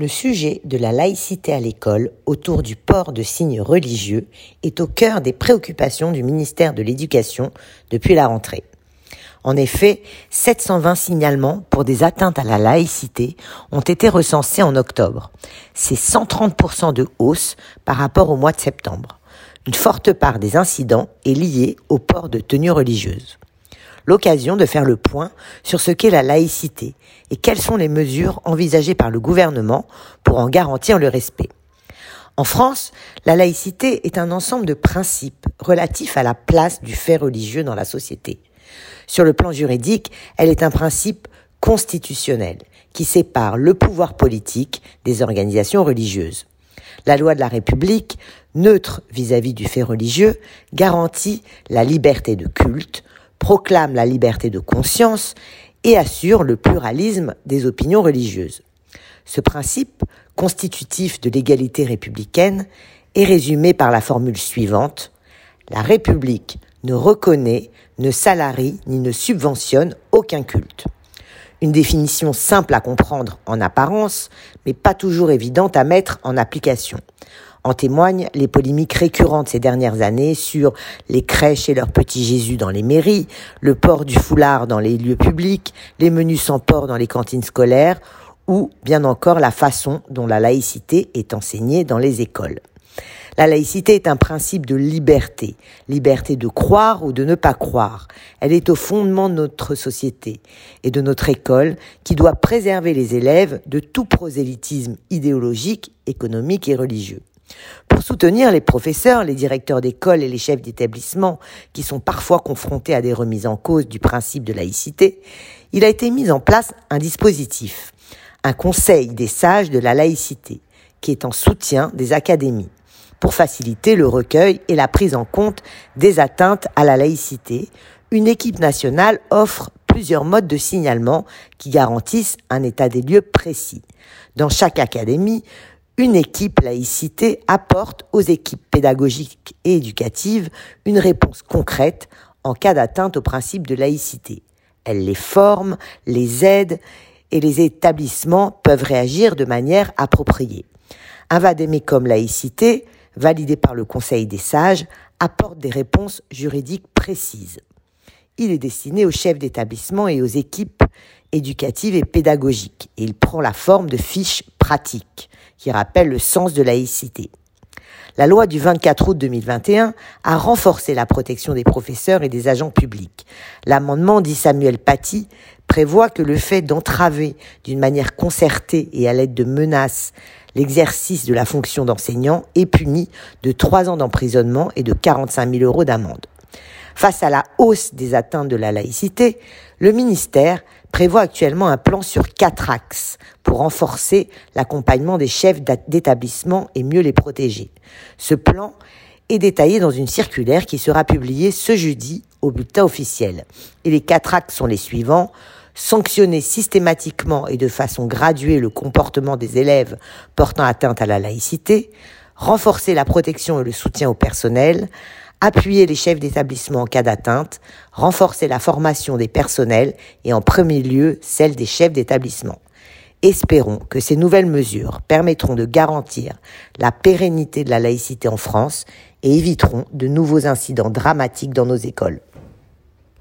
Le sujet de la laïcité à l'école autour du port de signes religieux est au cœur des préoccupations du ministère de l'Éducation depuis la rentrée. En effet, 720 signalements pour des atteintes à la laïcité ont été recensés en octobre. C'est 130% de hausse par rapport au mois de septembre. Une forte part des incidents est liée au port de tenues religieuses l'occasion de faire le point sur ce qu'est la laïcité et quelles sont les mesures envisagées par le gouvernement pour en garantir le respect. En France, la laïcité est un ensemble de principes relatifs à la place du fait religieux dans la société. Sur le plan juridique, elle est un principe constitutionnel qui sépare le pouvoir politique des organisations religieuses. La loi de la République, neutre vis-à-vis -vis du fait religieux, garantit la liberté de culte, proclame la liberté de conscience et assure le pluralisme des opinions religieuses. Ce principe, constitutif de l'égalité républicaine, est résumé par la formule suivante. La République ne reconnaît, ne salarie ni ne subventionne aucun culte. Une définition simple à comprendre en apparence, mais pas toujours évidente à mettre en application. En témoignent les polémiques récurrentes ces dernières années sur les crèches et leurs petits Jésus dans les mairies, le port du foulard dans les lieux publics, les menus sans port dans les cantines scolaires, ou bien encore la façon dont la laïcité est enseignée dans les écoles. La laïcité est un principe de liberté, liberté de croire ou de ne pas croire. Elle est au fondement de notre société et de notre école qui doit préserver les élèves de tout prosélytisme idéologique, économique et religieux. Pour soutenir les professeurs, les directeurs d'école et les chefs d'établissement qui sont parfois confrontés à des remises en cause du principe de laïcité, il a été mis en place un dispositif, un conseil des sages de la laïcité, qui est en soutien des académies, pour faciliter le recueil et la prise en compte des atteintes à la laïcité. Une équipe nationale offre plusieurs modes de signalement qui garantissent un état des lieux précis. Dans chaque académie, une équipe laïcité apporte aux équipes pédagogiques et éducatives une réponse concrète en cas d'atteinte au principe de laïcité. Elle les forme, les aide et les établissements peuvent réagir de manière appropriée. Un vadémécum laïcité, validé par le Conseil des sages, apporte des réponses juridiques précises. Il est destiné aux chefs d'établissement et aux équipes éducatives et pédagogiques et il prend la forme de fiches pratiques qui rappelle le sens de laïcité. La loi du 24 août 2021 a renforcé la protection des professeurs et des agents publics. L'amendement, dit Samuel Paty, prévoit que le fait d'entraver d'une manière concertée et à l'aide de menaces l'exercice de la fonction d'enseignant est puni de trois ans d'emprisonnement et de 45 000 euros d'amende. Face à la hausse des atteintes de la laïcité, le ministère prévoit actuellement un plan sur quatre axes pour renforcer l'accompagnement des chefs d'établissement et mieux les protéger. Ce plan est détaillé dans une circulaire qui sera publiée ce jeudi au bulletin officiel. Et les quatre axes sont les suivants. Sanctionner systématiquement et de façon graduée le comportement des élèves portant atteinte à la laïcité, renforcer la protection et le soutien au personnel, appuyer les chefs d'établissement en cas d'atteinte, renforcer la formation des personnels et en premier lieu celle des chefs d'établissement. Espérons que ces nouvelles mesures permettront de garantir la pérennité de la laïcité en France et éviteront de nouveaux incidents dramatiques dans nos écoles.